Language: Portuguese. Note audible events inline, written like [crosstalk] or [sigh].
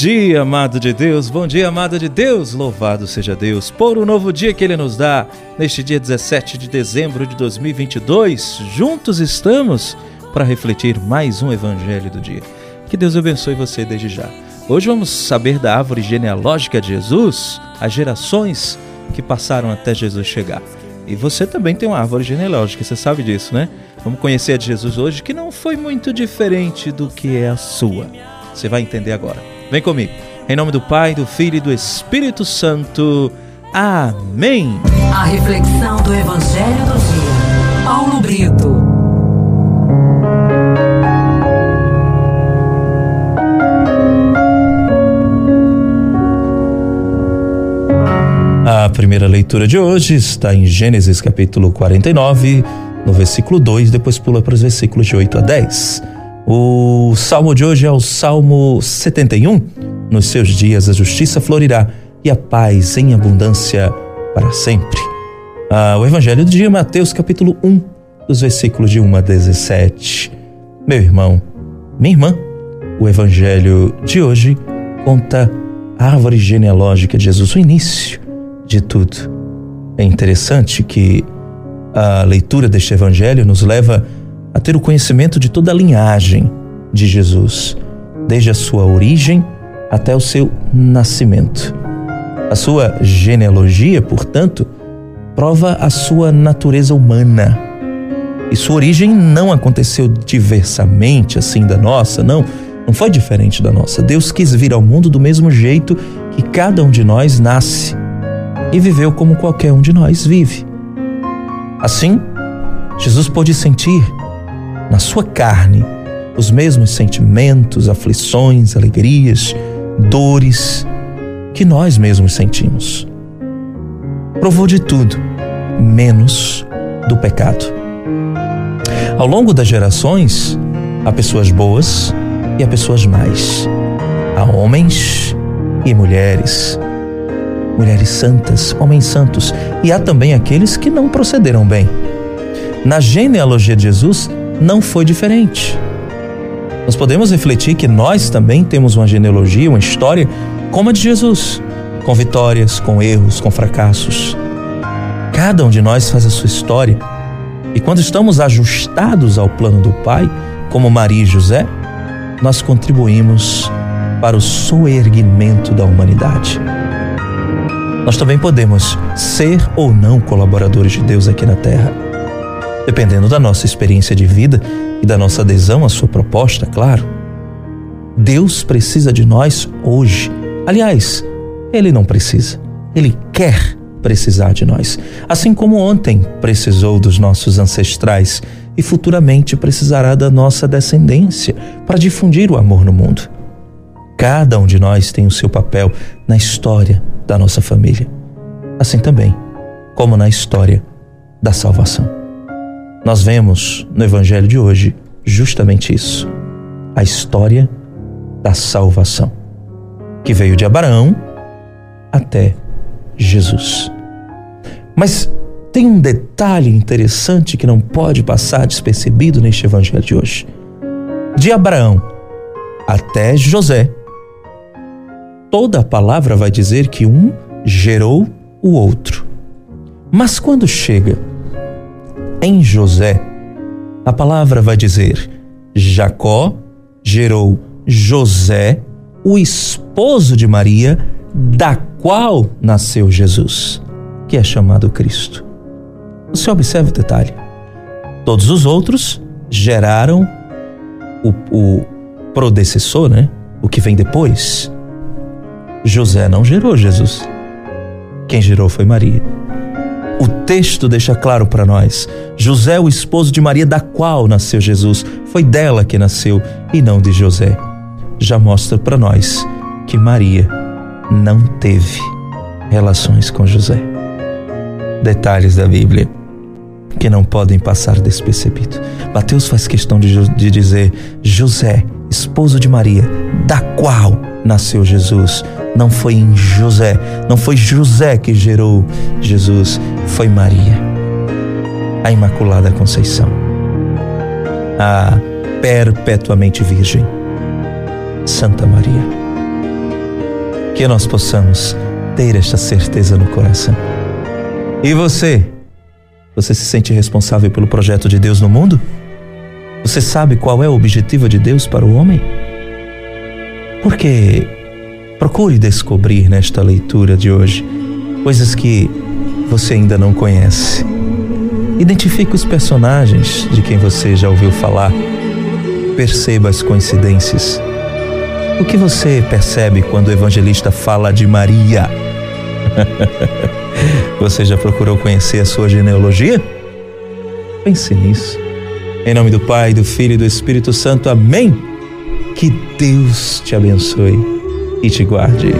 dia, amado de Deus, bom dia, amado de Deus, louvado seja Deus por um novo dia que Ele nos dá, neste dia 17 de dezembro de 2022. Juntos estamos para refletir mais um Evangelho do dia. Que Deus abençoe você desde já. Hoje vamos saber da árvore genealógica de Jesus, as gerações que passaram até Jesus chegar. E você também tem uma árvore genealógica, você sabe disso, né? Vamos conhecer a de Jesus hoje, que não foi muito diferente do que é a sua. Você vai entender agora. Vem comigo. Em nome do Pai, do Filho e do Espírito Santo. Amém. A reflexão do Evangelho do Dia. Paulo Brito. A primeira leitura de hoje está em Gênesis capítulo 49, no versículo 2, depois pula para os versículos de 8 a 10. O salmo de hoje é o Salmo 71. Nos seus dias a justiça florirá e a paz em abundância para sempre. Ah, o Evangelho do dia, Mateus capítulo 1, dos versículos de 1 a 17. Meu irmão, minha irmã, o Evangelho de hoje conta a árvore genealógica de Jesus, o início de tudo. É interessante que a leitura deste Evangelho nos leva a a ter o conhecimento de toda a linhagem de Jesus, desde a sua origem até o seu nascimento. A sua genealogia, portanto, prova a sua natureza humana. E sua origem não aconteceu diversamente assim da nossa, não, não foi diferente da nossa. Deus quis vir ao mundo do mesmo jeito que cada um de nós nasce e viveu como qualquer um de nós vive. Assim, Jesus pôde sentir na sua carne os mesmos sentimentos, aflições, alegrias, dores que nós mesmos sentimos. Provou de tudo, menos do pecado. Ao longo das gerações, há pessoas boas e há pessoas más. Há homens e mulheres. Mulheres santas, homens santos, e há também aqueles que não procederam bem. Na genealogia de Jesus, não foi diferente. Nós podemos refletir que nós também temos uma genealogia, uma história como a de Jesus, com vitórias, com erros, com fracassos. Cada um de nós faz a sua história. E quando estamos ajustados ao plano do Pai, como Maria e José, nós contribuímos para o soerguimento da humanidade. Nós também podemos ser ou não colaboradores de Deus aqui na Terra dependendo da nossa experiência de vida e da nossa adesão à sua proposta, claro. Deus precisa de nós hoje. Aliás, Ele não precisa, Ele quer precisar de nós. Assim como ontem precisou dos nossos ancestrais e futuramente precisará da nossa descendência para difundir o amor no mundo. Cada um de nós tem o seu papel na história da nossa família, assim também como na história da salvação. Nós vemos no Evangelho de hoje justamente isso: a história da salvação, que veio de Abraão até Jesus. Mas tem um detalhe interessante que não pode passar despercebido neste Evangelho de hoje. De Abraão até José, toda a palavra vai dizer que um gerou o outro. Mas quando chega em José. A palavra vai dizer: Jacó gerou José, o esposo de Maria, da qual nasceu Jesus, que é chamado Cristo. Você observa o detalhe. Todos os outros geraram o, o predecessor, né? O que vem depois. José não gerou Jesus. Quem gerou foi Maria. O texto deixa claro para nós: José, o esposo de Maria, da qual nasceu Jesus, foi dela que nasceu e não de José. Já mostra para nós que Maria não teve relações com José. Detalhes da Bíblia que não podem passar despercebido. Mateus faz questão de, de dizer José, esposo de Maria, da qual nasceu Jesus. Não foi em José, não foi José que gerou Jesus, foi Maria, a Imaculada Conceição, a perpetuamente Virgem, Santa Maria. Que nós possamos ter esta certeza no coração. E você? Você se sente responsável pelo projeto de Deus no mundo? Você sabe qual é o objetivo de Deus para o homem? Porque procure descobrir nesta leitura de hoje coisas que você ainda não conhece. Identifique os personagens de quem você já ouviu falar. Perceba as coincidências. O que você percebe quando o evangelista fala de Maria? [laughs] você já procurou conhecer a sua genealogia? Pense nisso. Em nome do Pai, do Filho e do Espírito Santo. Amém. Que Deus te abençoe e te guarde.